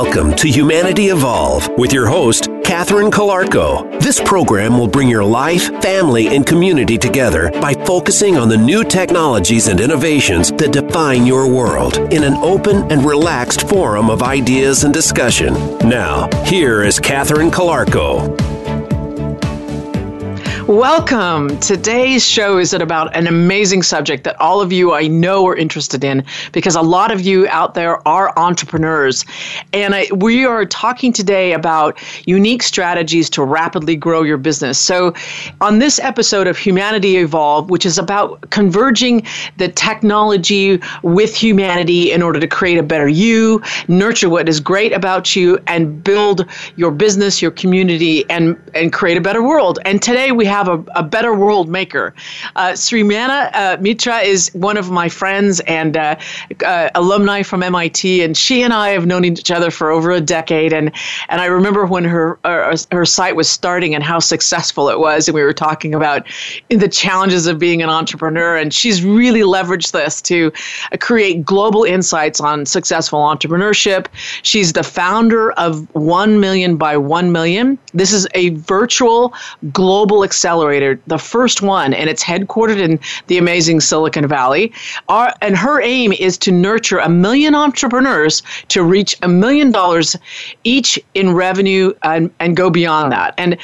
Welcome to Humanity Evolve with your host, Catherine Calarco. This program will bring your life, family, and community together by focusing on the new technologies and innovations that define your world in an open and relaxed forum of ideas and discussion. Now, here is Catherine Calarco. Welcome. Today's show is about an amazing subject that all of you I know are interested in because a lot of you out there are entrepreneurs. And I, we are talking today about unique strategies to rapidly grow your business. So, on this episode of Humanity Evolve, which is about converging the technology with humanity in order to create a better you, nurture what is great about you, and build your business, your community, and, and create a better world. And today we have have a, a better world maker. Uh, Sramana uh, Mitra is one of my friends and uh, uh alumni from MIT, and she and I have known each other for over a decade. And, and I remember when her, uh, her site was starting and how successful it was, and we were talking about the challenges of being an entrepreneur. And she's really leveraged this to uh, create global insights on successful entrepreneurship. She's the founder of 1 Million by 1 Million. This is a virtual global accelerator accelerator, the first one, and it's headquartered in the amazing Silicon Valley. Our, and her aim is to nurture a million entrepreneurs to reach a million dollars each in revenue and, and go beyond that. And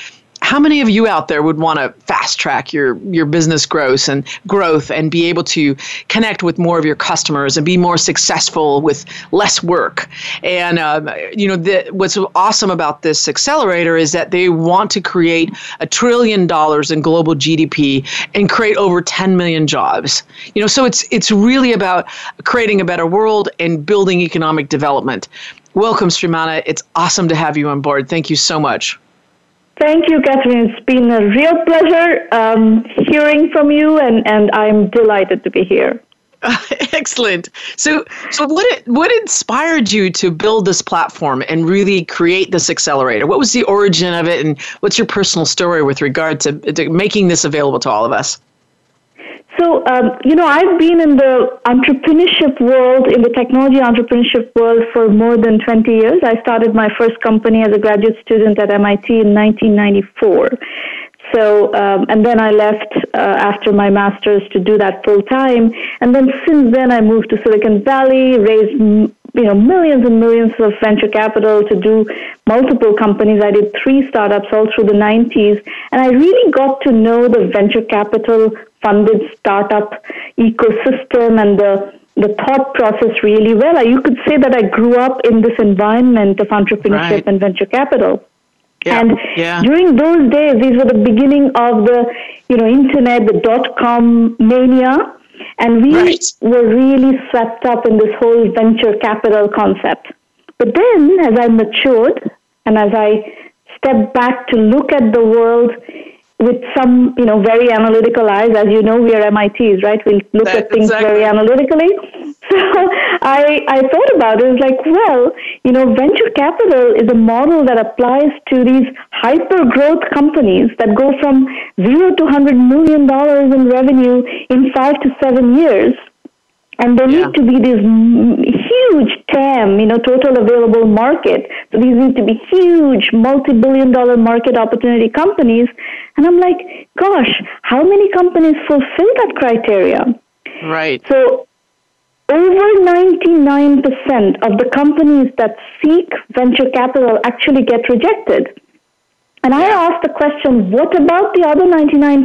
how many of you out there would want to fast track your your business growth and growth and be able to connect with more of your customers and be more successful with less work? And um, you know the, what's awesome about this accelerator is that they want to create a trillion dollars in global GDP and create over 10 million jobs. You know so it's it's really about creating a better world and building economic development. Welcome Sramana it's awesome to have you on board. Thank you so much Thank you, Catherine. It's been a real pleasure um, hearing from you, and, and I'm delighted to be here. excellent. So, so what what inspired you to build this platform and really create this accelerator? What was the origin of it, and what's your personal story with regard to, to making this available to all of us? So, um, you know, I've been in the entrepreneurship world, in the technology entrepreneurship world for more than 20 years. I started my first company as a graduate student at MIT in 1994. So, um, and then I left uh, after my master's to do that full time. And then since then, I moved to Silicon Valley, raised you know millions and millions of venture capital to do multiple companies. I did three startups all through the 90s, and I really got to know the venture capital funded startup ecosystem and the the thought process really well. You could say that I grew up in this environment of entrepreneurship right. and venture capital. Yeah. And yeah. during those days, these were the beginning of the, you know, internet, the dot com mania, and we right. were really swept up in this whole venture capital concept. But then, as I matured and as I stepped back to look at the world with some, you know, very analytical eyes. As you know, we are MITs, right? We look at things exactly. very analytically. So I, I thought about it. It was like, well, you know, venture capital is a model that applies to these hyper growth companies that go from zero to hundred million dollars in revenue in five to seven years. And there yeah. need to be this huge TAM, you know, total available market. So these need to be huge, multi-billion dollar market opportunity companies. And I'm like, gosh, how many companies fulfill that criteria? Right. So over 99% of the companies that seek venture capital actually get rejected. And I asked the question, what about the other 99%?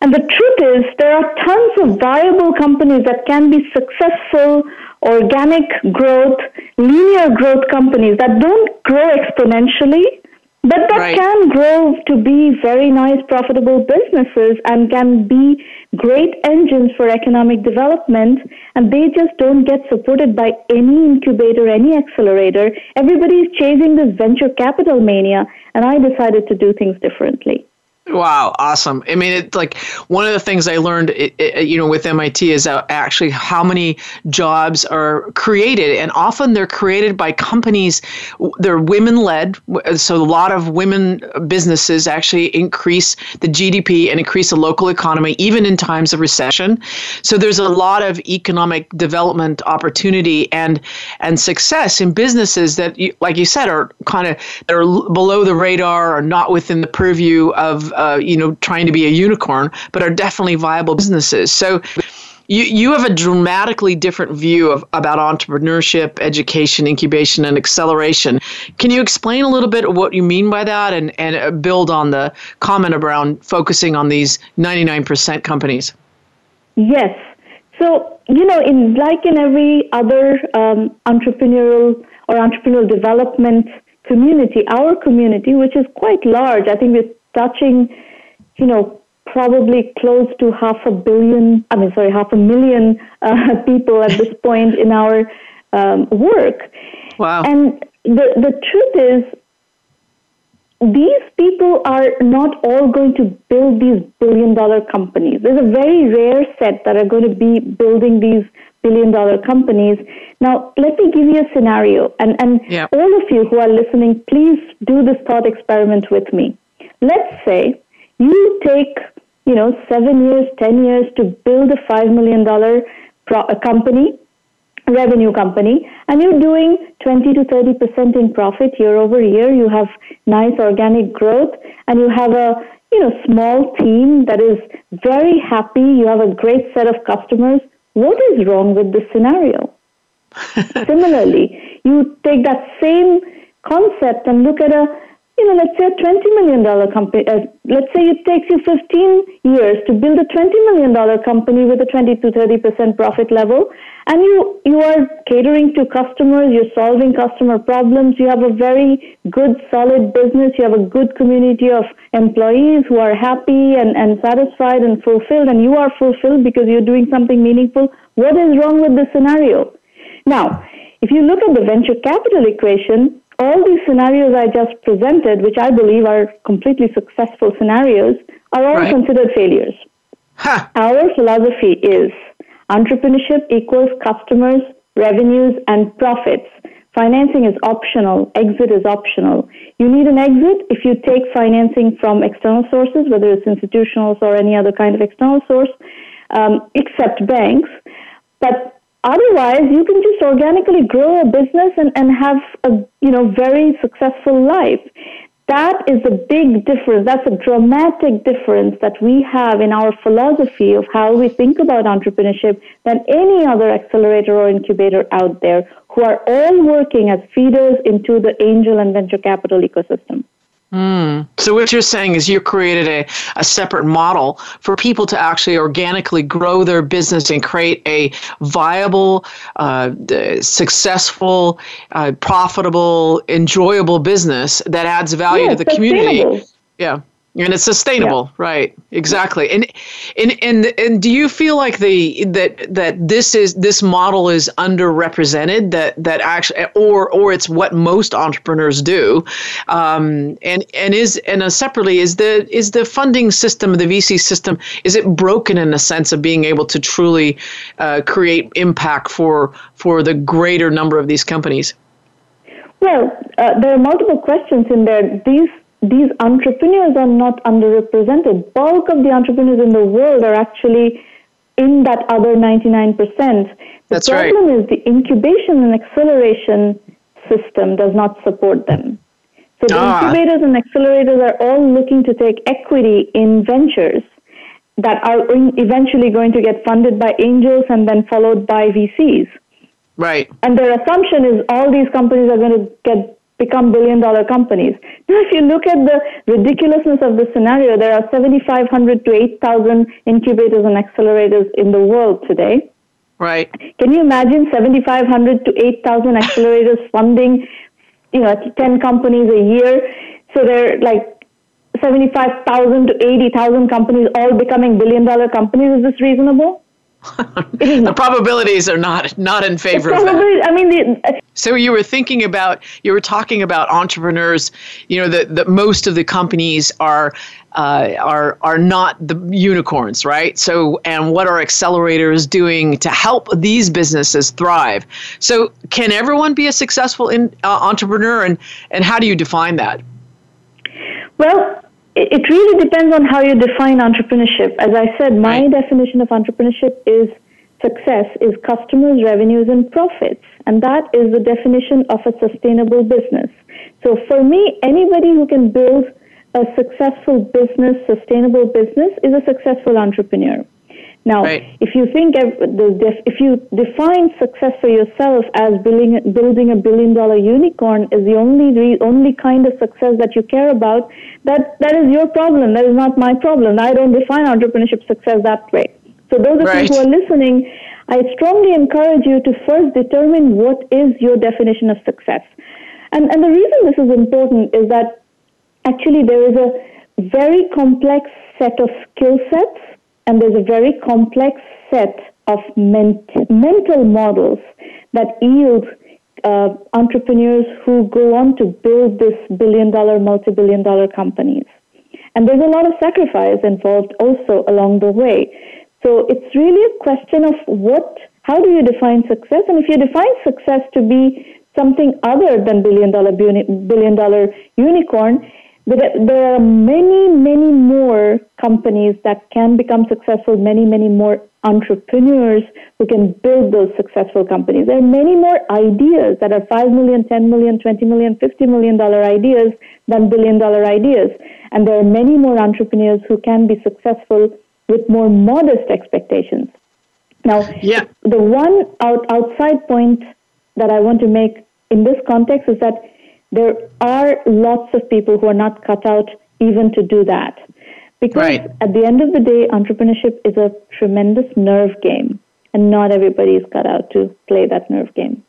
And the truth is, there are tons of viable companies that can be successful, organic growth, linear growth companies that don't grow exponentially, but that right. can grow to be very nice, profitable businesses and can be great engines for economic development. And they just don't get supported by any incubator, any accelerator. Everybody is chasing this venture capital mania, and I decided to do things differently. Wow, awesome. I mean, it's like one of the things I learned, it, it, you know, with MIT is actually how many jobs are created. And often they're created by companies, they're women led. So a lot of women businesses actually increase the GDP and increase the local economy, even in times of recession. So there's a lot of economic development opportunity and, and success in businesses that, like you said, are kind of, they're below the radar or not within the purview of uh, you know, trying to be a unicorn, but are definitely viable businesses. So you, you have a dramatically different view of about entrepreneurship, education, incubation, and acceleration. Can you explain a little bit what you mean by that and, and uh, build on the comment around focusing on these 99% companies? Yes. So, you know, in like in every other um, entrepreneurial or entrepreneurial development community, our community, which is quite large, I think we're touching, you know, probably close to half a billion, I mean, sorry, half a million uh, people at this point in our um, work. Wow. And the, the truth is, these people are not all going to build these billion dollar companies. There's a very rare set that are going to be building these billion dollar companies. Now, let me give you a scenario. And, and all of you who are listening, please do this thought experiment with me. Let's say you take, you know, seven years, 10 years to build a $5 million pro- company, revenue company, and you're doing 20 to 30% in profit year over year. You have nice organic growth and you have a, you know, small team that is very happy. You have a great set of customers. What is wrong with this scenario? Similarly, you take that same concept and look at a you know, let's say a $20 million company, uh, let's say it takes you 15 years to build a $20 million company with a 20 to 30% profit level, and you, you are catering to customers, you're solving customer problems, you have a very good, solid business, you have a good community of employees who are happy and, and satisfied and fulfilled, and you are fulfilled because you're doing something meaningful. What is wrong with this scenario? Now, if you look at the venture capital equation, all these scenarios I just presented, which I believe are completely successful scenarios, are all right. considered failures. Huh. Our philosophy is entrepreneurship equals customers, revenues, and profits. Financing is optional, exit is optional. You need an exit if you take financing from external sources, whether it's institutionals or any other kind of external source, um, except banks. But otherwise you can just organically grow a business and, and have a you know very successful life. That is a big difference. That's a dramatic difference that we have in our philosophy of how we think about entrepreneurship than any other accelerator or incubator out there who are all working as feeders into the angel and venture capital ecosystem Mm. So what you're saying is you created a, a separate model for people to actually organically grow their business and create a viable, uh, successful, uh, profitable, enjoyable business that adds value yeah, to the community. Yeah and it's sustainable yeah. right. Exactly. And, and and and do you feel like the that that this is this model is underrepresented that that actually or or it's what most entrepreneurs do? Um, and and is and uh, separately is the is the funding system the vc system is it broken in the sense of being able to truly uh, create impact for for the greater number of these companies? Well, uh, there are multiple questions in there. These these entrepreneurs are not underrepresented. Bulk of the entrepreneurs in the world are actually in that other 99%. The That's problem right. is the incubation and acceleration system does not support them. So the ah. incubators and accelerators are all looking to take equity in ventures that are eventually going to get funded by angels and then followed by VCs. Right. And their assumption is all these companies are going to get become billion dollar companies. Now, if you look at the ridiculousness of the scenario, there are 7,500 to 8,000 incubators and accelerators in the world today. Right. Can you imagine 7,500 to 8,000 accelerators funding, you know, 10 companies a year? So they're like 75,000 to 80,000 companies all becoming billion dollar companies. Is this reasonable? The probabilities are not not in favor of that. I mean, the, so you were thinking about you were talking about entrepreneurs. You know that that most of the companies are uh, are are not the unicorns, right? So and what are accelerators doing to help these businesses thrive? So can everyone be a successful in, uh, entrepreneur, and and how do you define that? Well, it really depends on how you define entrepreneurship. As I said, my right. definition of entrepreneurship is success is customers, revenues, and profits. And that is the definition of a sustainable business. So for me, anybody who can build a successful business, sustainable business, is a successful entrepreneur. Now, right. if you think if you define success for yourself as building building a billion dollar unicorn is the only only kind of success that you care about, that that is your problem. That is not my problem. I don't define entrepreneurship success that way. So those of right. you who are listening, I strongly encourage you to first determine what is your definition of success. And and the reason this is important is that actually there is a very complex set of skill sets and there's a very complex set of ment- mental models that yield uh, entrepreneurs who go on to build this billion dollar, multi billion dollar companies. And there's a lot of sacrifice involved also along the way. So it's really a question of what, how do you define success? And if you define success to be something other than billion dollar, billion dollar unicorn, there are many, many more companies that can become successful, many, many more entrepreneurs who can build those successful companies. There are many more ideas that are 5 million, 10 million, 20 million, 50 million dollar ideas than billion dollar ideas. And there are many more entrepreneurs who can be successful with more modest expectations. Now, yeah. the one out, outside point that I want to make in this context is that there are lots of people who are not cut out even to do that. Because right. at the end of the day, entrepreneurship is a tremendous nerve game, and not everybody is cut out to play that nerve game.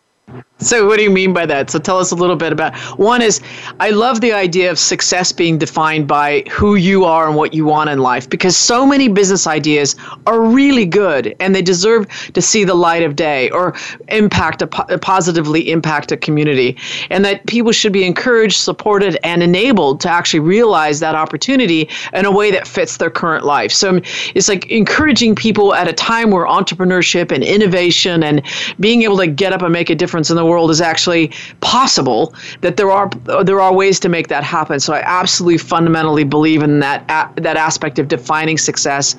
So, what do you mean by that? So, tell us a little bit about. One is, I love the idea of success being defined by who you are and what you want in life, because so many business ideas are really good and they deserve to see the light of day or impact a, positively impact a community, and that people should be encouraged, supported, and enabled to actually realize that opportunity in a way that fits their current life. So, it's like encouraging people at a time where entrepreneurship and innovation and being able to get up and make a difference in the world is actually possible, that there are there are ways to make that happen. So I absolutely fundamentally believe in that that aspect of defining success,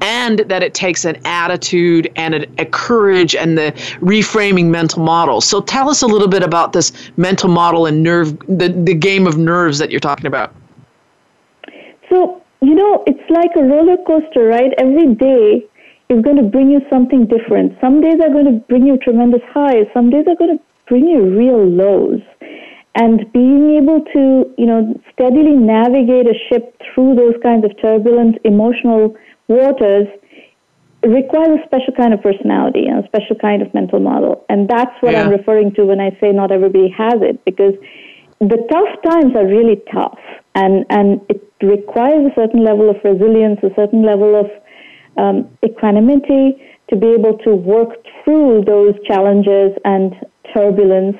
and that it takes an attitude and a, a courage and the reframing mental model. So tell us a little bit about this mental model and nerve the, the game of nerves that you're talking about. So you know, it's like a roller coaster, right? Every day is going to bring you something different. Some days are going to bring you tremendous highs. Some days are going to bring you real lows. And being able to, you know, steadily navigate a ship through those kinds of turbulent emotional waters requires a special kind of personality and a special kind of mental model. And that's what yeah. I'm referring to when I say not everybody has it, because the tough times are really tough and, and it requires a certain level of resilience, a certain level of um, equanimity to be able to work through those challenges and turbulence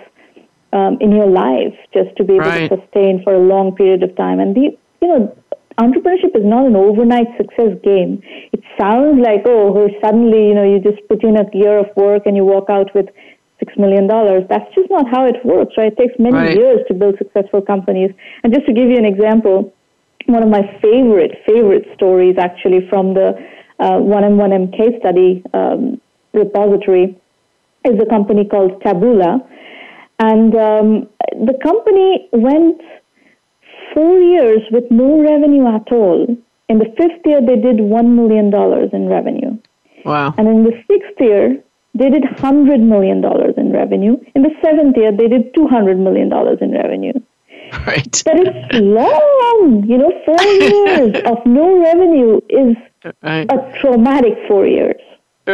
um, in your life, just to be able right. to sustain for a long period of time. And the, you know, entrepreneurship is not an overnight success game. It sounds like oh, suddenly you know you just put in a year of work and you walk out with six million dollars. That's just not how it works, right? It takes many right. years to build successful companies. And just to give you an example, one of my favorite favorite stories actually from the uh, 1M1M case study um, repository is a company called Taboola. And um, the company went four years with no revenue at all. In the fifth year, they did $1 million in revenue. Wow. And in the sixth year, they did $100 million in revenue. In the seventh year, they did $200 million in revenue. Right. But it's long. You know, four years of no revenue is right. a traumatic four years.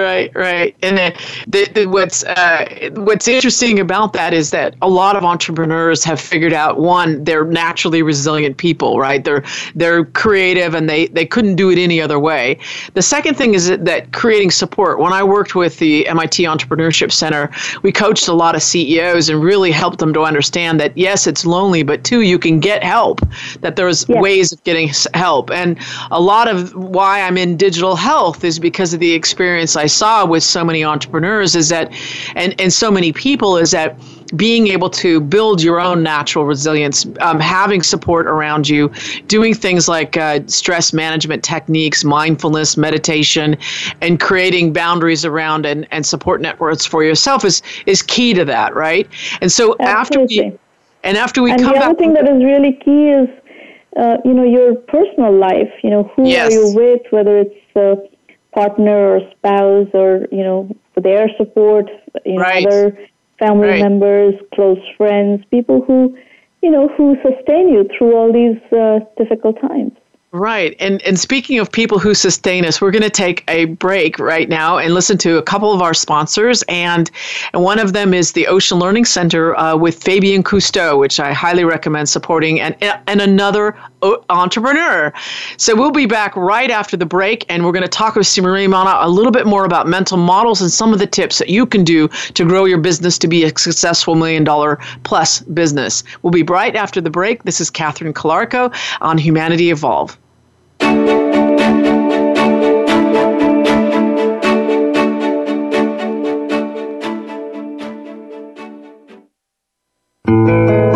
Right, right. And then the, the, what's uh, what's interesting about that is that a lot of entrepreneurs have figured out one, they're naturally resilient people, right? They're they're creative and they they couldn't do it any other way. The second thing is that creating support. When I worked with the MIT Entrepreneurship Center, we coached a lot of CEOs and really helped them to understand that yes, it's lonely, but two, you can get help. That there's yes. ways of getting help, and a lot of why I'm in digital health is because of the experience I saw with so many entrepreneurs is that, and, and so many people is that being able to build your own natural resilience, um, having support around you, doing things like uh, stress management techniques, mindfulness, meditation, and creating boundaries around and, and support networks for yourself is is key to that, right? And so Absolutely. after we and after we and come the other back, thing that is really key is uh, you know your personal life. You know who yes. are you with, whether it's a partner or spouse or you know for their support, you know right. other family right. members, close friends, people who you know who sustain you through all these uh, difficult times. Right. And and speaking of people who sustain us, we're going to take a break right now and listen to a couple of our sponsors. And, and one of them is the Ocean Learning Center uh, with Fabien Cousteau, which I highly recommend supporting, and, and another entrepreneur. So we'll be back right after the break, and we're going to talk with Sramana a little bit more about mental models and some of the tips that you can do to grow your business to be a successful million dollar plus business. We'll be right after the break. This is Catherine Calarco on Humanity Evolve. If you hear a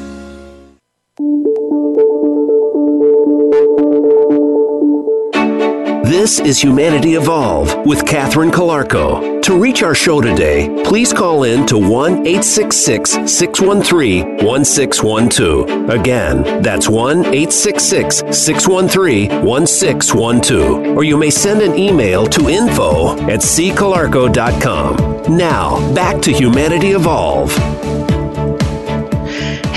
This is Humanity Evolve with Catherine Calarco. To reach our show today, please call in to 1 866 613 1612. Again, that's 1 866 613 1612. Or you may send an email to info at ccalarco.com. Now, back to Humanity Evolve.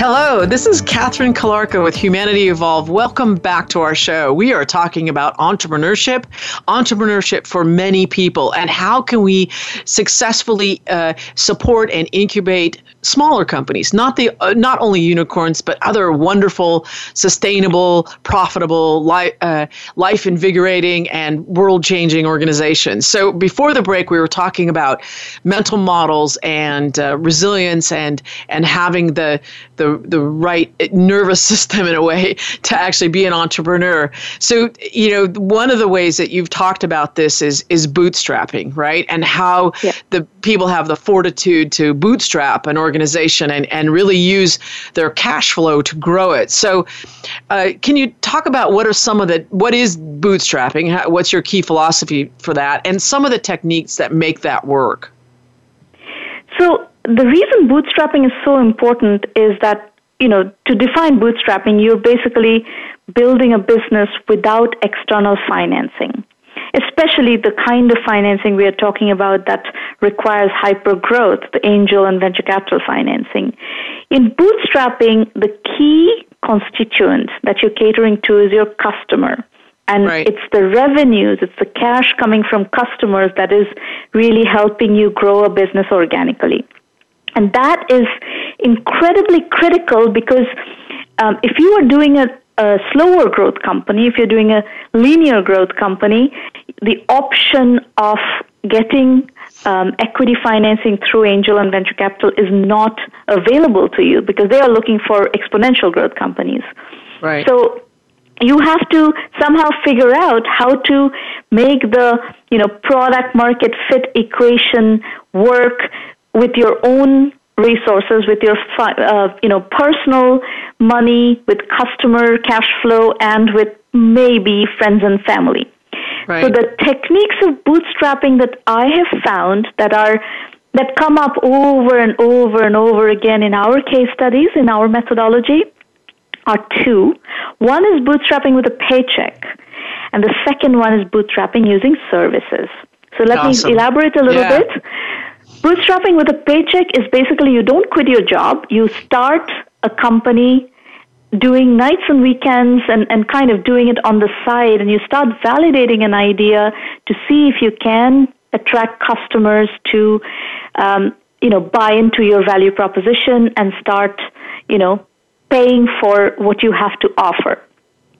Hello, this is Catherine Calarco with Humanity Evolve. Welcome back to our show. We are talking about entrepreneurship, entrepreneurship for many people, and how can we successfully uh, support and incubate smaller companies, not the uh, not only unicorns, but other wonderful, sustainable, profitable, li- uh, life invigorating, and world changing organizations. So before the break, we were talking about mental models and uh, resilience and and having the the the right nervous system in a way to actually be an entrepreneur. So you know one of the ways that you've talked about this is is bootstrapping, right? And how yeah. the people have the fortitude to bootstrap an organization and and really use their cash flow to grow it. So uh, can you talk about what are some of the what is bootstrapping? What's your key philosophy for that, and some of the techniques that make that work? So the reason bootstrapping is so important is that you know, to define bootstrapping, you're basically building a business without external financing especially the kind of financing we are talking about that requires hyper growth, the angel and venture capital financing. In bootstrapping, the key constituent that you're catering to is your customer. And right. it's the revenues, it's the cash coming from customers that is really helping you grow a business organically. And that is incredibly critical because um, if you are doing a a slower growth company, if you're doing a linear growth company, the option of getting um, equity financing through angel and venture capital is not available to you because they are looking for exponential growth companies. Right. So you have to somehow figure out how to make the you know product market fit equation work with your own resources with your uh, you know personal money with customer cash flow and with maybe friends and family right. so the techniques of bootstrapping that i have found that are that come up over and over and over again in our case studies in our methodology are two one is bootstrapping with a paycheck and the second one is bootstrapping using services so let awesome. me elaborate a little yeah. bit Bootstrapping with a paycheck is basically you don't quit your job, you start a company doing nights and weekends and, and kind of doing it on the side, and you start validating an idea to see if you can attract customers to, um, you know, buy into your value proposition and start, you know, paying for what you have to offer.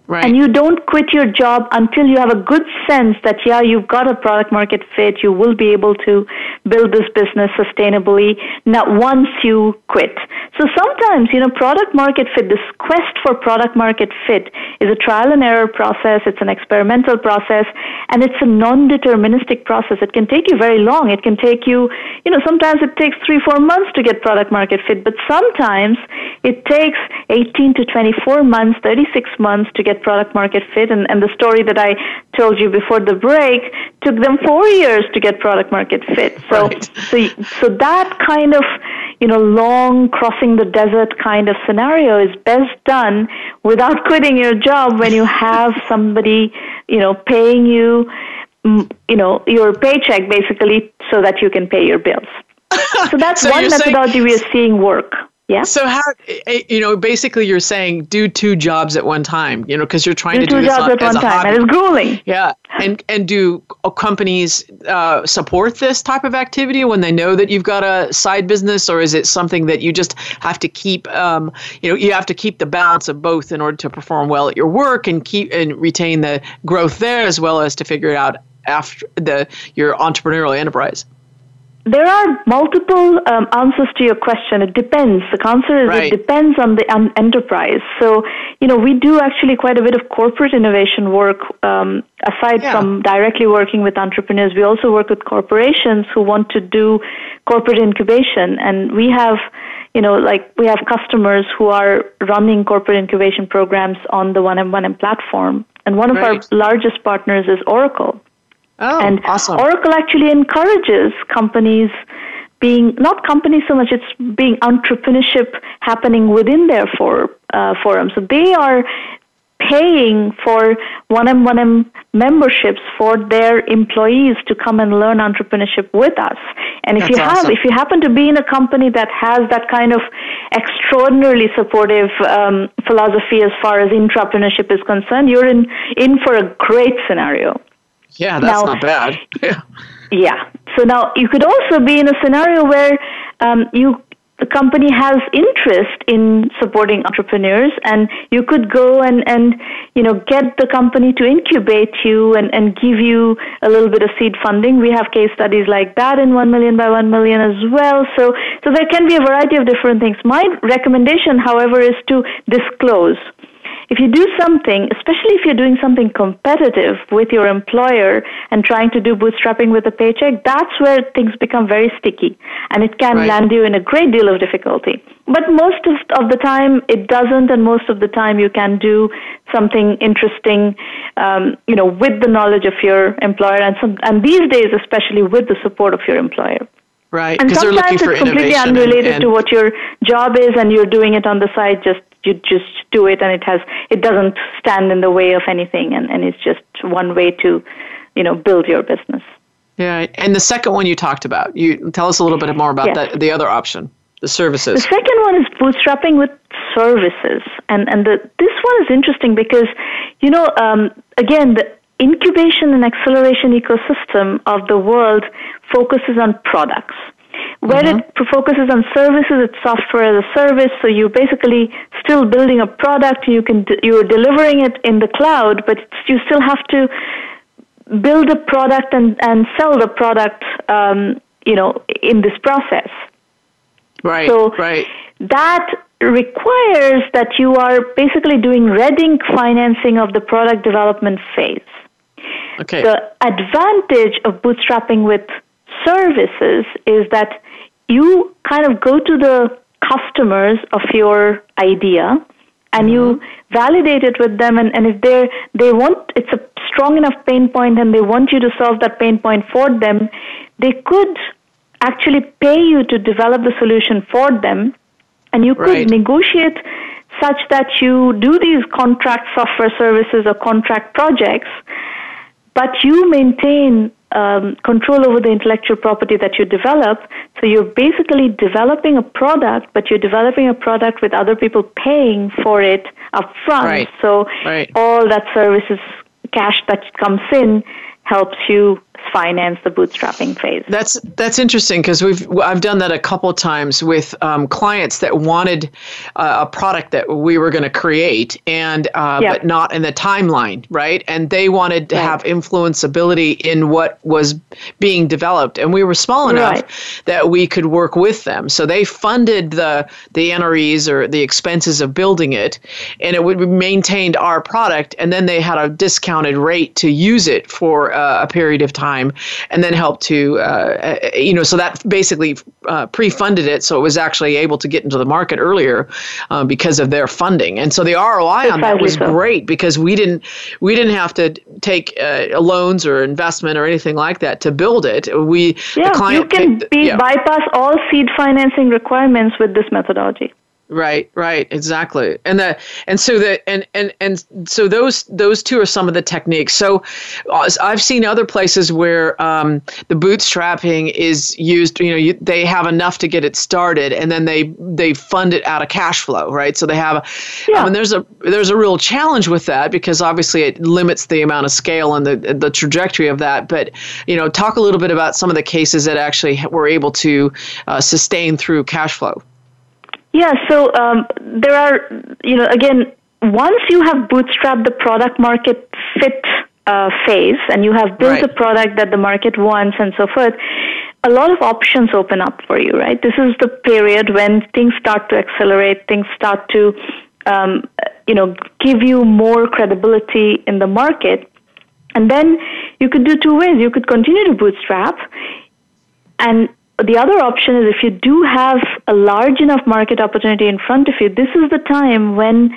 Right. And you don't quit your job until you have a good sense that, yeah, you've got a product market fit, you will be able to build this business sustainably, not once you quit. So sometimes, you know, product market fit, this quest for product market fit is a trial and error process, it's an experimental process, and it's a non deterministic process. It can take you very long. It can take you, you know, sometimes it takes three, four months to get product market fit, but sometimes it takes 18 to 24 months, 36 months to get get product market fit. And, and the story that I told you before the break took them four years to get product market fit. So, right. so, so that kind of, you know, long crossing the desert kind of scenario is best done without quitting your job when you have somebody, you know, paying you, mm, you know, your paycheck basically so that you can pay your bills. So that's so one methodology saying, we are seeing work. Yeah. So how eh, eh, you know basically you're saying do two jobs at one time, you know, because you're trying do to do two jobs at one time. And it's grueling. Yeah, and and do companies uh, support this type of activity when they know that you've got a side business, or is it something that you just have to keep? Um, you know, you have to keep the balance of both in order to perform well at your work and keep and retain the growth there, as well as to figure it out after the your entrepreneurial enterprise. There are multiple um, answers to your question. It depends. The answer is right. it depends on the um, enterprise. So, you know, we do actually quite a bit of corporate innovation work. Um, aside yeah. from directly working with entrepreneurs, we also work with corporations who want to do corporate incubation. And we have, you know, like we have customers who are running corporate incubation programs on the 1M1M platform. And one of right. our largest partners is Oracle. Oh, and awesome. Oracle actually encourages companies being not companies so much it's being entrepreneurship happening within their for, uh, forum so they are paying for 1M 1M memberships for their employees to come and learn entrepreneurship with us and if That's you have awesome. if you happen to be in a company that has that kind of extraordinarily supportive um, philosophy as far as entrepreneurship is concerned you're in in for a great scenario yeah, that's now, not bad. Yeah. Yeah. So now you could also be in a scenario where um, you the company has interest in supporting entrepreneurs and you could go and, and you know get the company to incubate you and, and give you a little bit of seed funding. We have case studies like that in one million by one million as well. So so there can be a variety of different things. My recommendation, however, is to disclose if you do something, especially if you're doing something competitive with your employer and trying to do bootstrapping with a paycheck, that's where things become very sticky and it can right. land you in a great deal of difficulty. But most of, of the time it doesn't, and most of the time you can do something interesting, um, you know, with the knowledge of your employer and some, and these days especially with the support of your employer. Right. And sometimes for it's completely unrelated and, to what your job is, and you're doing it on the side. Just you just do it, and it has it doesn't stand in the way of anything, and, and it's just one way to, you know, build your business. yeah. And the second one you talked about, you tell us a little bit more about Yes. that, the other option, the services. The second one is bootstrapping with services, and and the, this one is interesting because, you know, um, again, the incubation and acceleration ecosystem of the world focuses on products. Where it focuses on services, it's software as a service. So you're basically still building a product. You can you're delivering it in the cloud, but you still have to build a product and, and sell the product. Um, you know, in this process. Right. So right. that requires that you are basically doing red ink financing of the product development phase. Okay. The advantage of bootstrapping with services is that you kind of go to the customers of your idea and you mm-hmm. validate it with them and, and if they they want it's a strong enough pain point and they want you to solve that pain point for them they could actually pay you to develop the solution for them and you could Right. negotiate such that you do these contract software services or contract projects but you maintain um, control over the intellectual property that you develop. So you're basically developing a product, but you're developing a product with other people paying for it upfront. Right. So Right. all that services cash that comes in helps you finance the bootstrapping phase. That's that's interesting because we've I've done that a couple times with um, clients that wanted uh, a product that we were going to create and uh, but not in the timeline, right? And they wanted to Right. have influenceability in what was being developed, and we were small enough Right. that we could work with them. So they funded the the NREs or the expenses of building it, and it would be maintained our product, and then they had a discounted rate to use it for uh, a period of time, and then help to uh, you know so that basically uh, pre-funded it, so it was actually able to get into the market earlier uh, because of their funding, and so the ROI on that was great because we didn't we didn't have to take uh, loans or investment or anything like that to build it. We Yeah, the client you can paid- be, yeah. bypass all seed financing requirements with this methodology. Right, right, exactly. And the and so the and and and so those those two are some of the techniques. So uh, I've seen other places where um, the bootstrapping is used. You know, you, they have enough to get it started, and then they they fund it out of cash flow, right? So they have. Yeah. I mean, there's a there's a real challenge with that because obviously it limits the amount of scale and the the trajectory of that. But you know, talk a little bit about some of the cases that actually were able to uh, sustain through cash flow. Yeah, so um, there are, you know, again, once you have bootstrapped the product market fit uh, phase and you have built Right. a product that the market wants and so forth, a lot of options open up for you, right? This is the period when things start to accelerate, things start to, um, you know, give you more credibility in the market. And then you could do two ways. You could continue to bootstrap, and the other option is if you do have a large enough market opportunity in front of you, this is the time when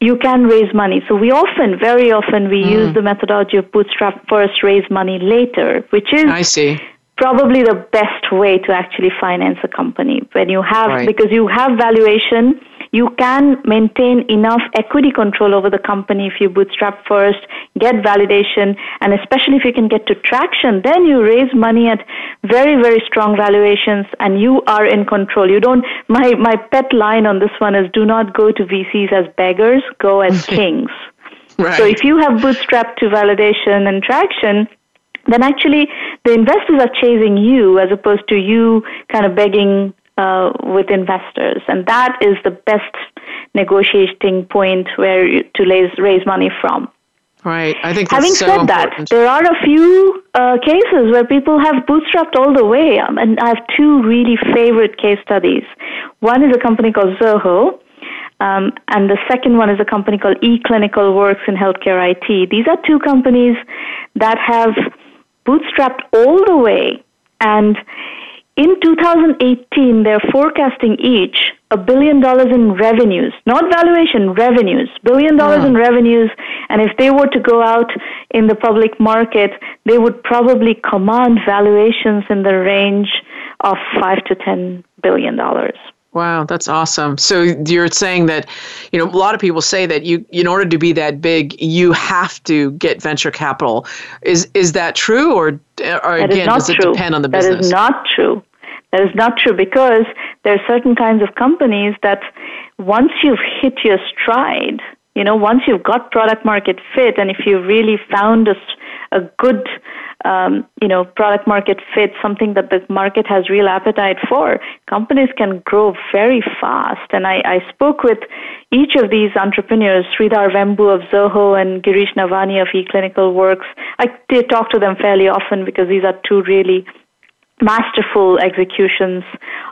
you can raise money. So we often, very often, we use hmm. the methodology of bootstrap first, raise money later, which is I see. probably the best way to actually finance a company when you have Right. because you have valuation you can maintain enough equity control over the company if you bootstrap first get validation and especially if you can get to traction then you raise money at very very strong valuations and you are in control. You don't my my pet line on this one is do not go to VCs as beggars go as kings. Right. so if you have bootstrapped to validation and traction, then actually the investors are chasing you as opposed to you kind of begging uh, with investors, and that is the best negotiating point where you, to raise raise money from. Right. I think that's Having so said that, there are a few uh, cases where people have bootstrapped all the way, um, and I have two really favorite case studies. One is a company called Zoho, um, and the second one is a company called eClinical Works in Healthcare IT. These are two companies that have bootstrapped all the way, and in 2018, they're forecasting each a billion dollars in revenues, not valuation, revenues, billion dollars ah. in revenues. And if they were to go out in the public market, they would probably command valuations in the range of five to ten billion dollars. Wow, that's awesome. So you're saying that, you know, a lot of people say that you, in order to be that big, you have to get venture capital. Is is that true, or, or again, does it true. depend on the that business? That is not true. That is not true because there are certain kinds of companies that once you've hit your stride, you know, once you've got product market fit, and if you've really found a, a good um, you know, product market fit, something that the market has real appetite for, companies can grow very fast. And I, I spoke with each of these entrepreneurs, Sridhar Vembu of Zoho and Girish Navani of eClinical Works. I talk to them fairly often because these are two really masterful executions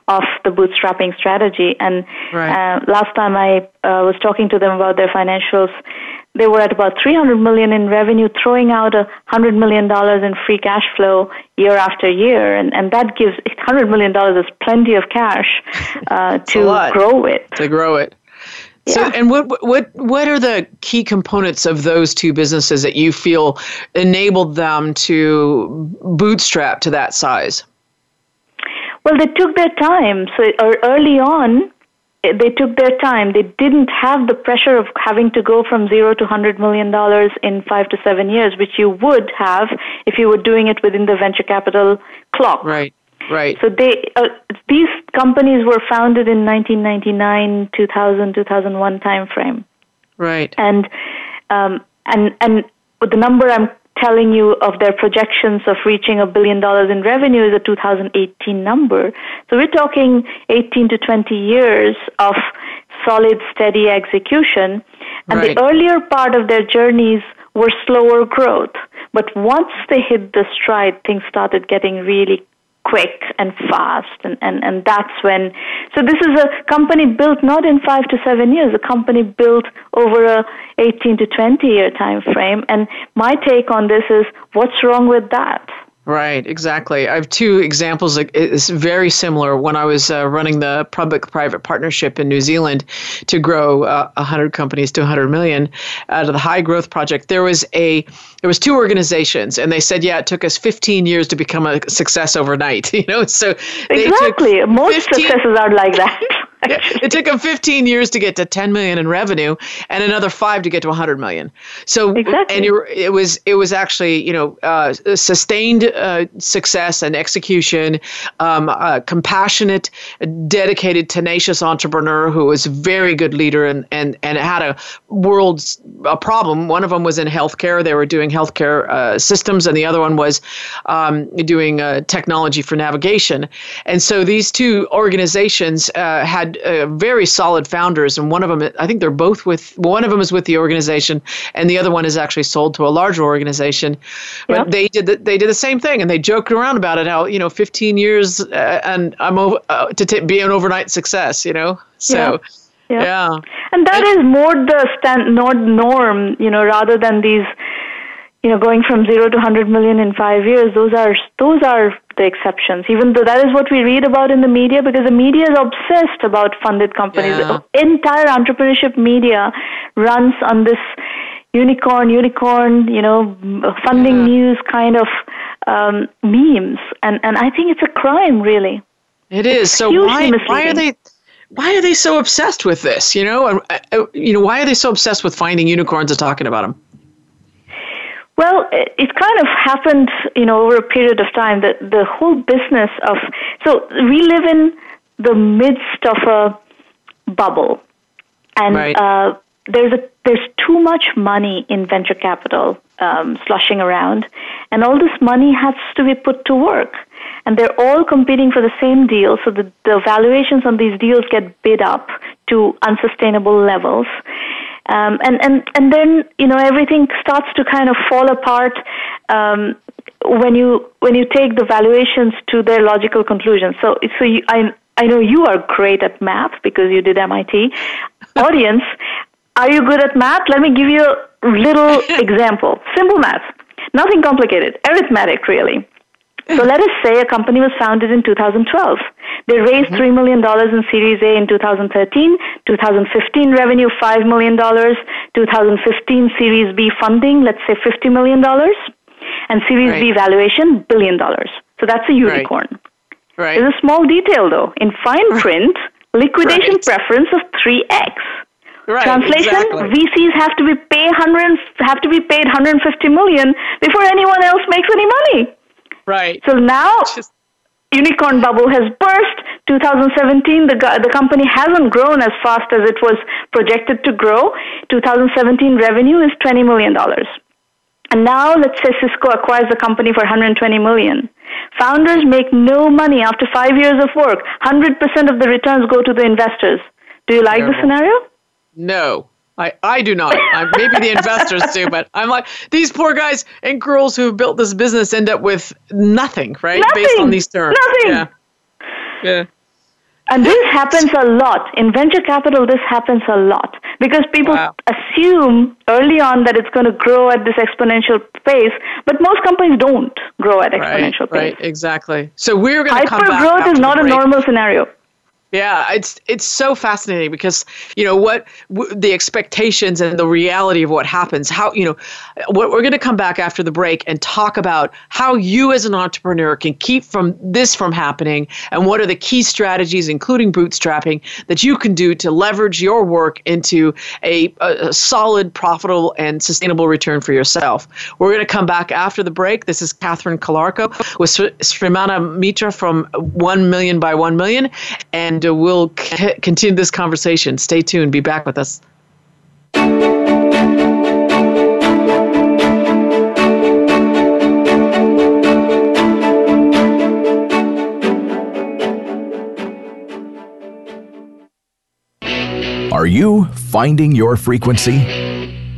of the bootstrapping strategy. And right. uh, last time I uh, was talking to them about their financials, they were at about 300 million in revenue, throwing out a 100 million dollars in free cash flow year after year, and and that gives 100 million dollars is plenty of cash uh, to grow it. To grow it. Yeah. So, and what what what are the key components of those two businesses that you feel enabled them to bootstrap to that size? Well, they took their time. So early on, they took their time. They didn't have the pressure of having to go from zero to hundred million dollars in five to seven years, which you would have if you were doing it within the venture capital clock. Right. Right. So they uh, these companies were founded in 1999, 2000, 2001 timeframe. Right. And um, and and the number I'm telling you of their projections of reaching a billion dollars in revenue is a 2018 number. So we're talking 18 to 20 years of solid, steady execution. And right. the earlier part of their journeys were slower growth. But once they hit the stride, things started getting really quick and fast. And, and, and that's when so this is a company built not in five to seven years a company built over a 18 to 20 year time frame. And my take on this is what's wrong with that Right, exactly. I have two examples. It's very similar. When I was uh, running the public-private partnership in New Zealand to grow uh, 100 companies to 100 million out of the High Growth Project, there was a there was two organizations, and they said, yeah, it took us 15 years to become a success overnight. You know, so exactly. Most 15, successes are like that. it took them 15 years to get to 10 million in revenue and another five to get to 100 million. So exactly. and it was it was actually you know uh, sustained uh, success and execution um, a compassionate dedicated tenacious entrepreneur who was a very good leader and and and had a world's a problem. One of them was in healthcare. They were doing healthcare uh, systems and the other one was um, doing uh, technology for navigation. And so these two organizations uh, had had uh, very solid founders, and one of them, I think they're both with one of them is with the organization, and the other one is actually sold to a larger organization. But they did the, they did the same thing, and they joked around about it. How you know, 15 years, uh, and I'm over, uh, to t- be an overnight success. You know, so. Yeah. yeah. And that is more the stand, not norm, you know, rather than these you know, going from zero to 100 million in five years, those are those are the exceptions. Even though that is what we read about in the media, because the media is obsessed about funded companies. Yeah. Entire entrepreneurship media runs on this unicorn, unicorn, you know, funding yeah. news kind of um, memes, and and I think it's a crime, really. It is. It's so why why are they? Why are they so obsessed with this? You know, uh, you know, why are they so obsessed with finding unicorns and talking about them? Well, it kind of happened, you know, over a period of time. That the whole business of so we live in the midst of a bubble, and right. uh, there's a there's too much money in venture capital um, slushing around, and all this money has to be put to work, and they're all competing for the same deal. So the the valuations on these deals get bid up to unsustainable levels, um, and and and then you know everything starts to kind of fall apart um, when you when you take the valuations to their logical conclusions. So so you, I I know you are great at math because you did MIT. Audience, are you good at math? Let me give you a little example. Simple math, nothing complicated, arithmetic really. So let us say a company was founded in 2012. They raised mm-hmm. $3 million in Series A in 2013, 2015 revenue $5 million, 2015 Series B funding, let's say $50 million, and Series right. B valuation, billion dollars. So that's a unicorn. Right. There's a small detail though. In fine print, liquidation Right. preference of 3x. Right. Translation: exactly. VCs have to be pay 100 have to be paid 150 million before anyone else makes any money. Right. So now Just- unicorn bubble has burst. 2017, the the company hasn't grown as fast as it was projected to grow. 2017 revenue is 20 million dollars. And now let's say Cisco acquires the company for 120 million. Founders make no money after 5 years of work. 100% of the returns go to the investors. Do you like the scenario? No, I, I do not. I, maybe the investors do, but I'm like, these poor guys and girls who built this business end up with nothing, right? Based on these terms. Nothing. Yeah. Yeah. And this happens a lot. In venture capital, this happens a lot because people Wow. assume early on that it's going to grow at this exponential pace, but most companies don't grow at exponential right, pace. Right, exactly. So we're going to come Hyper back. growth is not a normal scenario. Yeah, it's it's so fascinating because you know what w- the expectations and the reality of what happens. How you know what we're going to come back after the break and talk about how you as an entrepreneur can keep from this from happening and what are the key strategies, including bootstrapping, that you can do to leverage your work into a, a, solid, profitable, and sustainable return for yourself. We're going to come back after the break. This is Catherine Calarco with Sri- Sramana Mitra from One Million by One Million, and uh, we'll c- continue this conversation. Stay tuned. Be back with us. Are you finding your frequency?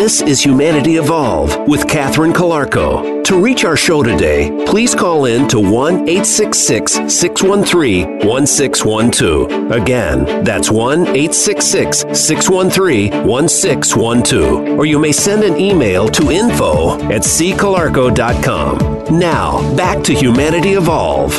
This is Humanity Evolve with Catherine Calarco. To reach our show today, please call in to 1 866 613 1612. Again, that's 1 866 613 1612. Or you may send an email to info at ccalarco.com. Now, back to Humanity Evolve.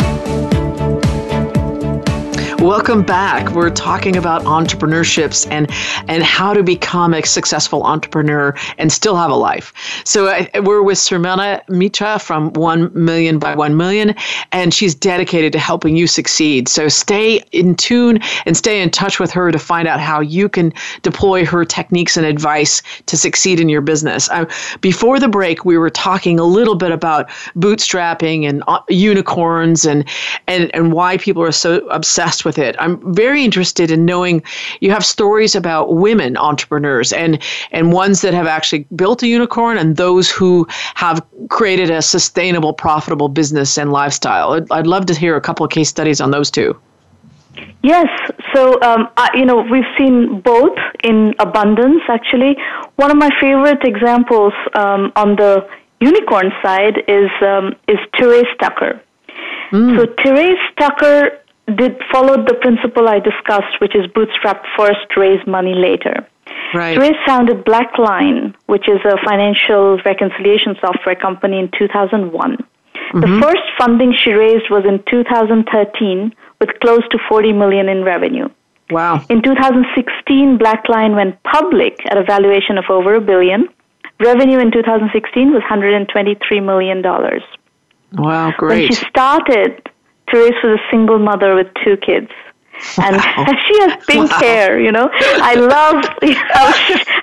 Welcome back. We're talking about entrepreneurships and and how to become a successful entrepreneur and still have a life. So uh, we're with Sramana Mitra from 1 Million by 1 Million, and she's dedicated to helping you succeed. So stay in tune and stay in touch with her to find out how you can deploy her techniques and advice to succeed in your business. Uh, before the break, we were talking a little bit about bootstrapping and uh, unicorns and and and why people are so obsessed with it. I'm very interested in knowing you have stories about women entrepreneurs and and ones that have actually built a unicorn and those who have created a sustainable, profitable business and lifestyle. I'd, I'd love to hear a couple of case studies on those two. Yes. So, um, I, you know, we've seen both in abundance, actually. One of my favorite examples um, on the unicorn side is, um, is Therese Tucker. So, Therese Tucker did followed the principle I discussed, which is bootstrap first, raise money later. Right. Founded Blackline, which is a financial reconciliation software company in 2001. The mm-hmm. first funding she raised was in 2013 with close to 40 million in revenue. Wow. In 2016, Blackline went public at a valuation of over a billion. Revenue in 2016 was 123 million dollars. Wow, great. When she started, Therese was a single mother with two kids and she has pink wow. hair. You know, I love how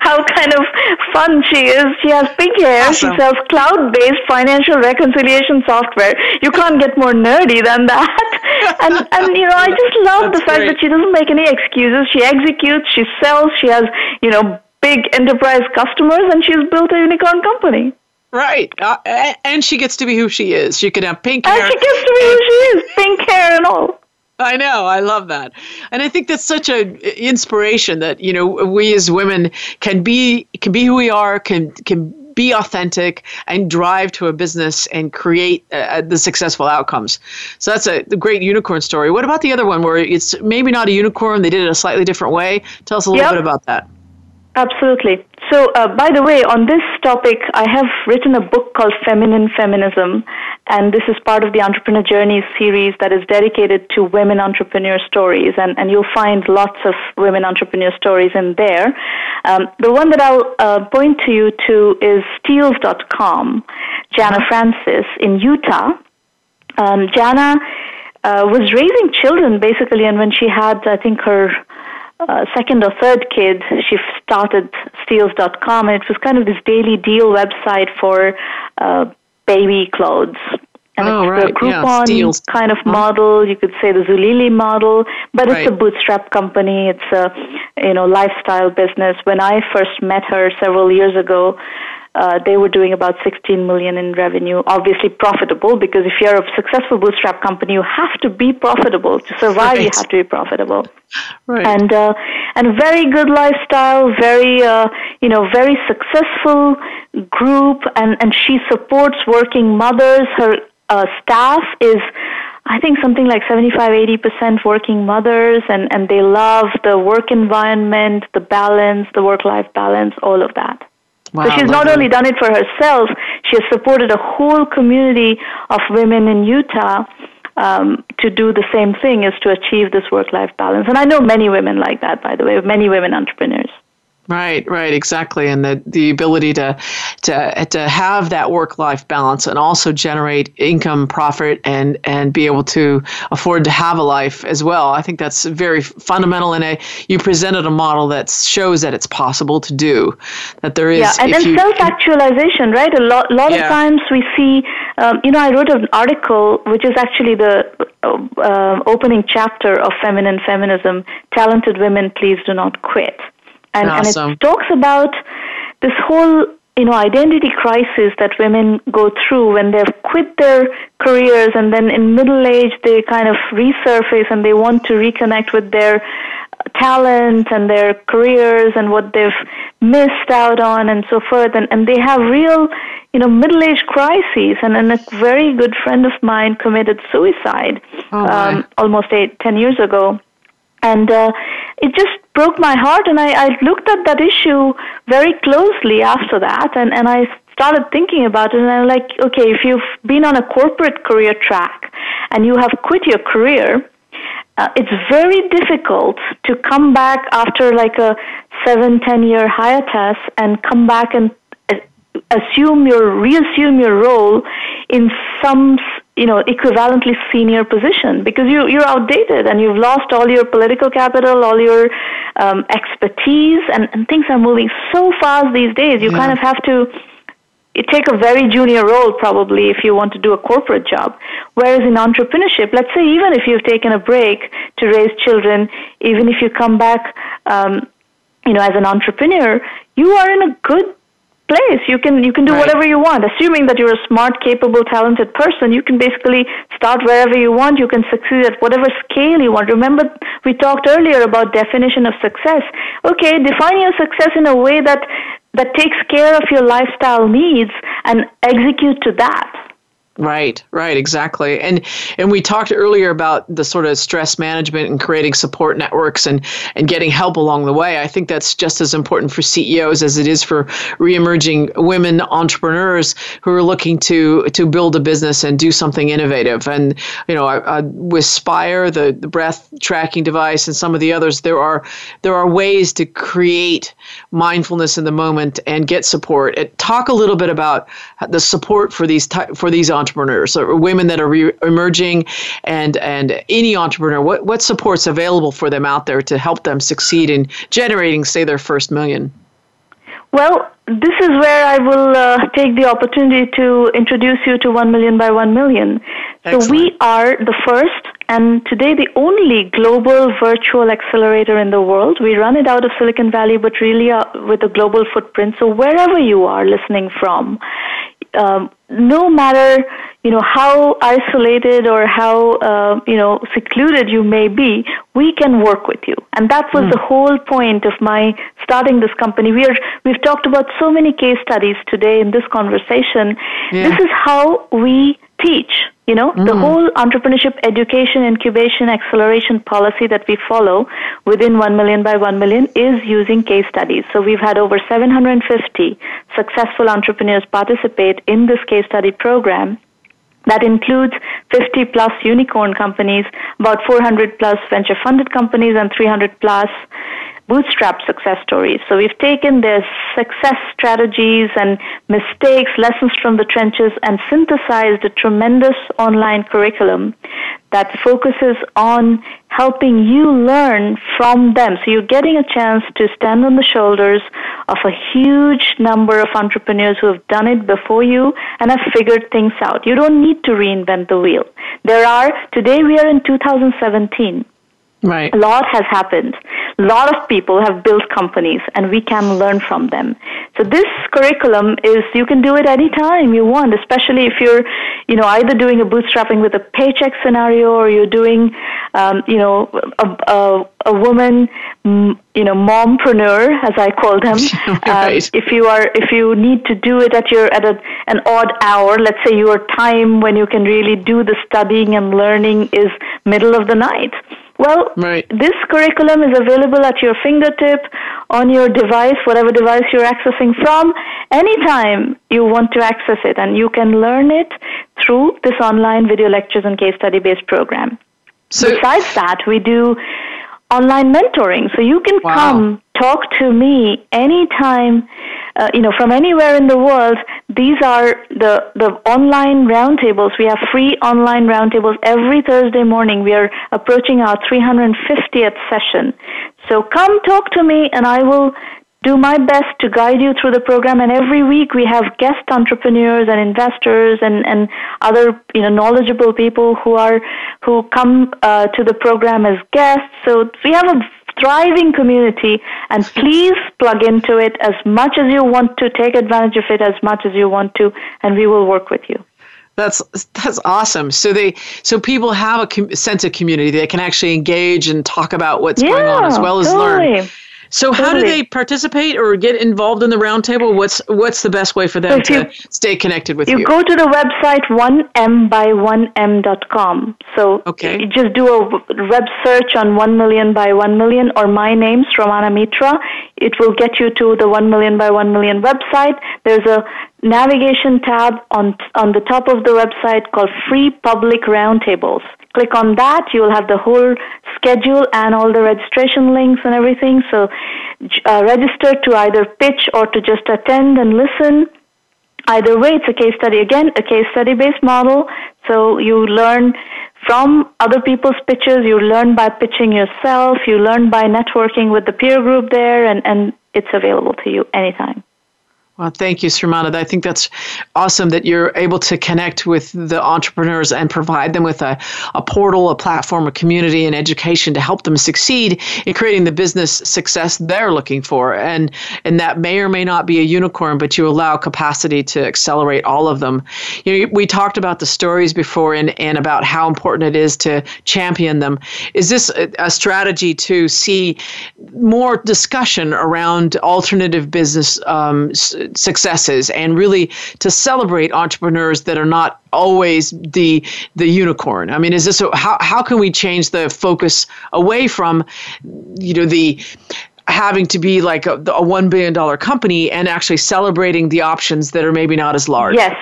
how kind of fun she is. She has pink hair. Awesome. She sells cloud-based financial reconciliation software. You can't get more nerdy than that. and and you know, I just love That's the fact great. that she doesn't make any excuses. She executes. She sells. She has you know big enterprise customers, and she's built a unicorn company. Right, uh, and she gets to be who she is. She can have pink hair. And she gets to be who she is, pink hair and all. I know. I love that. And I think that's such a inspiration that, you know, we as women can be can be who we are, can can be authentic and drive to a business and create uh, uh the successful outcomes. So that's a, a, great unicorn story. What about the other one where it's maybe not a unicorn, they did it a slightly different way? Tell us a little yep. bit about that. Absolutely. So, uh, by the way, on this topic, I have written a book called Feminine Feminism, and this is part of the Entrepreneur Journeys series that is dedicated to women entrepreneur stories, and, and you'll find lots of women entrepreneur stories in there. Um, the one that I'll uh, point to you to is Steals.com, Jana Francis in Utah. Um, Jana uh, was raising children basically, and when she had, I think, her uh, second or third kid, she started Steals.com, and it was kind of this daily deal website for uh, baby clothes. And oh, it's right. the Groupon yeah, kind of model. You could say the Zulily model, but it's a bootstrap company. It's a you know lifestyle business. When I first met her several years ago, uh, they were doing about 16 million in revenue. Obviously profitable because if you're a successful bootstrap company, you have to be profitable to survive. Right. You have to be profitable. Right. And uh, and very good lifestyle, very uh, you know very successful group, and and she supports working mothers. Her uh, staff is. I think something like 75 80% working mothers and, and they love the work environment, the balance, the work life balance, all of that. Wow, so she's not that. only done it for herself, she has supported a whole community of women in Utah um, to do the same thing is to achieve this work life balance. And I know many women like that, by the way, many women entrepreneurs. Right, right, exactly, and the the ability to to to have that work life balance and also generate income, profit, and and be able to afford to have a life as well. I think that's very fundamental. And a you presented a model that shows that it's possible to do. That there is yeah, and then self actualization, right? A lot lot yeah. of times we see. Um, you know, I wrote an article which is actually the uh, opening chapter of Feminine Feminism. Talented women, please do not quit and, awesome. and it talks about this whole you know identity crisis that women go through when they've quit their careers and then in middle age they kind of resurface and they want to reconnect with their talent and their careers and what they've missed out on and so forth. And, and they have real you know middle age crises. And, and a very good friend of mine committed suicide oh um, almost eight ten years ago. And uh, it just broke my heart and I, I looked at that issue very closely after that and, and I started thinking about it and I'm like, okay, if you've been on a corporate career track and you have quit your career, uh, it's very difficult to come back after like a seven, ten year hiatus and come back and uh, assume your reassume your role in some you know, equivalently senior position because you, you're outdated and you've lost all your political capital, all your um, expertise, and, and things are moving so fast these days. You yeah. kind of have to take a very junior role probably if you want to do a corporate job. Whereas in entrepreneurship, let's say even if you've taken a break to raise children, even if you come back, um, you know, as an entrepreneur, you are in a good place. You can you can do right. whatever you want. Assuming that you're a smart, capable, talented person, you can basically start wherever you want. You can succeed at whatever scale you want. Remember we talked earlier about definition of success. Okay, define your success in a way that that takes care of your lifestyle needs and execute to that. Right, right, exactly. And and we talked earlier about the sort of stress management and creating support networks and and getting help along the way. I think that's just as important for CEOs as it is for reemerging women entrepreneurs who are looking to to build a business and do something innovative. And you know, uh, with Spire, the, the breath tracking device, and some of the others, there are there are ways to create mindfulness in the moment and get support. Talk a little bit about the support for these for these entrepreneurs entrepreneurs or women that are re- emerging and and any entrepreneur what what supports available for them out there to help them succeed in generating say their first million well this is where I will uh, take the opportunity to introduce you to 1 million by 1 million. Excellent. So we are the first and today the only global virtual accelerator in the world. We run it out of Silicon Valley, but really uh, with a global footprint. So wherever you are listening from, um, no matter you know how isolated or how uh, you know secluded you may be, we can work with you, and that was mm. the whole point of my starting this company. We are we've talked about so many case studies today in this conversation. Yeah. This is how we teach you know, mm. the whole entrepreneurship education, incubation, acceleration policy that we follow within 1 million by 1 million is using case studies. So we've had over 750 successful entrepreneurs participate in this case study program. That includes 50 plus unicorn companies, about 400 plus venture funded companies, and 300 plus bootstrap success stories. So we've taken their success strategies and mistakes, lessons from the trenches, and synthesized a tremendous online curriculum that focuses on helping you learn from them. So you're getting a chance to stand on the shoulders of a huge number of entrepreneurs who have done it before you and have figured things out. You don't need to reinvent the wheel. There are, today we are in 2017. Right. A lot has happened. A lot of people have built companies and we can learn from them. So this curriculum is you can do it anytime you want, especially if you're, you know, either doing a bootstrapping with a paycheck scenario or you're doing, um, you know, a, a, a woman, you know, mompreneur as I call them. right. um, if you are, if you need to do it at your at a, an odd hour, let's say your time when you can really do the studying and learning is middle of the night well, right. this curriculum is available at your fingertip on your device, whatever device you're accessing from, anytime you want to access it, and you can learn it through this online video lectures and case study based program. So, Besides that, we do online mentoring. So you can wow. come talk to me anytime, uh, you know, from anywhere in the world. These are the, the online roundtables. We have free online roundtables every Thursday morning. We are approaching our 350th session. So come talk to me and I will do my best to guide you through the program and every week we have guest entrepreneurs and investors and, and other you know knowledgeable people who are who come uh, to the program as guests so we have a thriving community and please plug into it as much as you want to take advantage of it as much as you want to and we will work with you that's that's awesome. So they so people have a com- sense of community. They can actually engage and talk about what's yeah, going on as well as totally. learn. So totally. how do they participate or get involved in the roundtable? What's what's the best way for them so to you, stay connected with you? You go to the website 1m by 1m.com. So okay. you just do a web search on 1 million by 1 million or my name, Sramana Mitra. It will get you to the 1 million by 1 million website. There's a navigation tab on on the top of the website called Free Public Roundtables. Click on that, you will have the whole schedule and all the registration links and everything. So uh, register to either pitch or to just attend and listen. Either way, it's a case study. Again, a case study based model. So you learn from other people's pitches, you learn by pitching yourself, you learn by networking with the peer group there, and, and it's available to you anytime. Well, thank you, Sramana. I think that's awesome that you're able to connect with the entrepreneurs and provide them with a, a portal, a platform, a community, and education to help them succeed in creating the business success they're looking for. And and that may or may not be a unicorn, but you allow capacity to accelerate all of them. You know, we talked about the stories before and, and about how important it is to champion them. Is this a, a strategy to see more discussion around alternative business? Um, successes and really to celebrate entrepreneurs that are not always the the unicorn. I mean, is this a, how how can we change the focus away from you know the having to be like a, a $1 billion company and actually celebrating the options that are maybe not as large. Yes,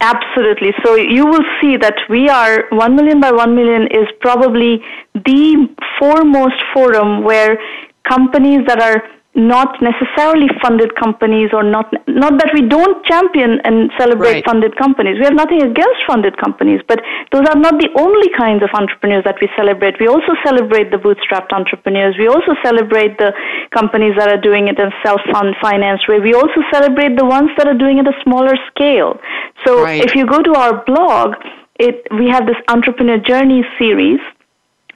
absolutely. So you will see that we are 1 million by 1 million is probably the foremost forum where companies that are not necessarily funded companies or not not that we don't champion and celebrate right. funded companies. We have nothing against funded companies but those are not the only kinds of entrepreneurs that we celebrate. We also celebrate the bootstrapped entrepreneurs. We also celebrate the companies that are doing it in self fund finance way. We also celebrate the ones that are doing it at a smaller scale. So right. if you go to our blog it we have this entrepreneur journey series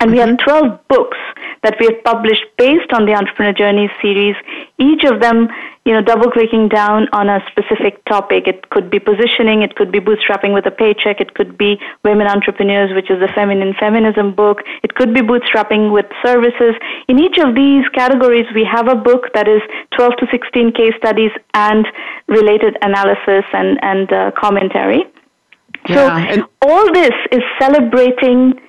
and we have mm-hmm. 12 books that we have published based on the Entrepreneur Journey series, each of them, you know, double clicking down on a specific topic. It could be positioning, it could be bootstrapping with a paycheck, it could be women entrepreneurs, which is the feminine feminism book, it could be bootstrapping with services. In each of these categories, we have a book that is 12 to 16 case studies and related analysis and, and uh, commentary. Yeah, so and- all this is celebrating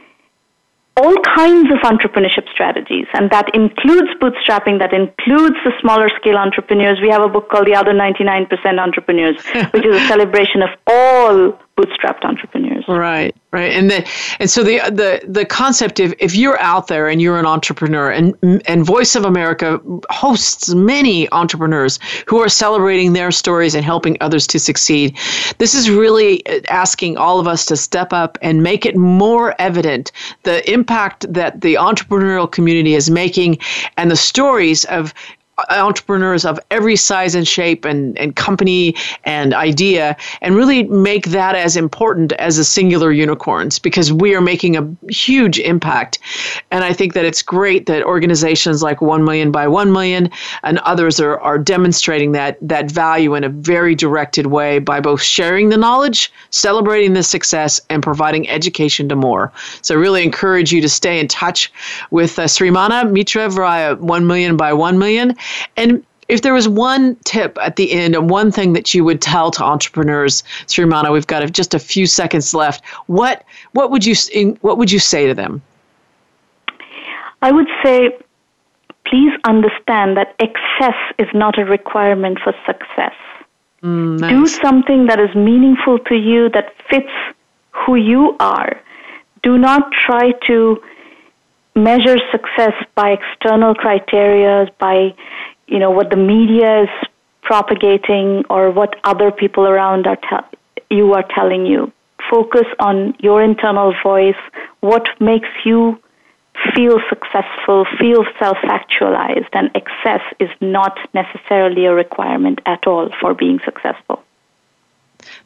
all kinds of entrepreneurship strategies, and that includes bootstrapping, that includes the smaller scale entrepreneurs. We have a book called The Other 99% Entrepreneurs, which is a celebration of all bootstrapped entrepreneurs. Right, right, and the, and so the the the concept of if you're out there and you're an entrepreneur, and and Voice of America hosts many entrepreneurs who are celebrating their stories and helping others to succeed. This is really asking all of us to step up and make it more evident the impact that the entrepreneurial community is making, and the stories of entrepreneurs of every size and shape and, and company and idea and really make that as important as the singular unicorns because we are making a huge impact. And I think that it's great that organizations like 1 million by 1 million and others are, are demonstrating that, that value in a very directed way by both sharing the knowledge, celebrating the success, and providing education to more. So I really encourage you to stay in touch with uh, Sramana Mitra via 1 million by 1 million and if there was one tip at the end and one thing that you would tell to entrepreneurs, Sramana, we've got just a few seconds left. What what would you what would you say to them? I would say, please understand that excess is not a requirement for success. Mm, nice. Do something that is meaningful to you, that fits who you are. Do not try to measure success by external criteria, by you know what the media is propagating or what other people around are te- you are telling you. Focus on your internal voice, what makes you feel successful, feel self actualized, and excess is not necessarily a requirement at all for being successful.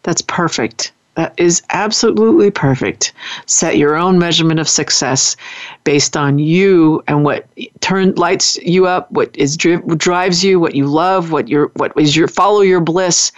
That's perfect. That is absolutely perfect. Set your own measurement of success based on you and what turn lights you up, what is drives you, what you love, what your what is your follow your bliss.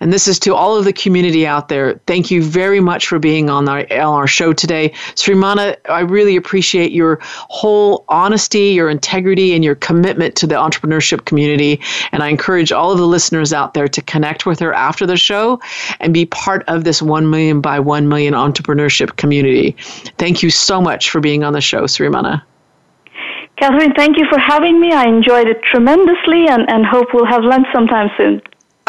And this is to all of the community out there. Thank you very much for being on our on our show today, Sramana. I really appreciate your whole honesty, your integrity, and your commitment to the entrepreneurship community. And I encourage all of the listeners out there to connect with her after the show and be part of this 1 million by 1 million entrepreneurship community. Thank you so much for being on the show, Sramana. Catherine, thank you for having me. I enjoyed it tremendously and, and hope we'll have lunch sometime soon.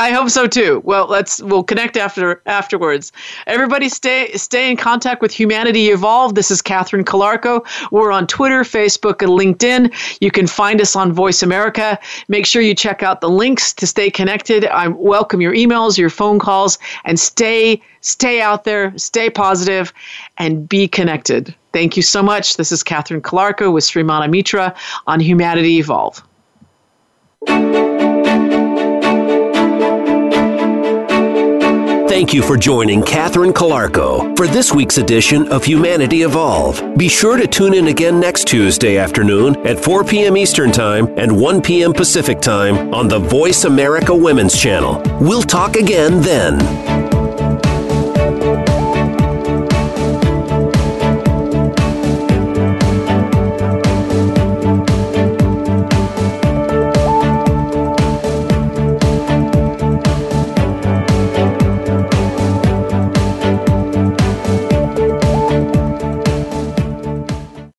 I hope so too. Well, let's we'll connect after afterwards. Everybody stay stay in contact with Humanity Evolve. This is Catherine Calarco. We're on Twitter, Facebook, and LinkedIn. You can find us on Voice America. Make sure you check out the links to stay connected. I welcome your emails, your phone calls, and stay stay out there, stay positive, and be connected. Thank you so much. This is Catherine Calarco with Sramana Mitra on Humanity Evolve. Thank you for joining Catherine Calarco for this week's edition of Humanity Evolve. Be sure to tune in again next Tuesday afternoon at 4 p.m. Eastern Time and 1 p.m. Pacific Time on the Voice America Women's Channel. We'll talk again then.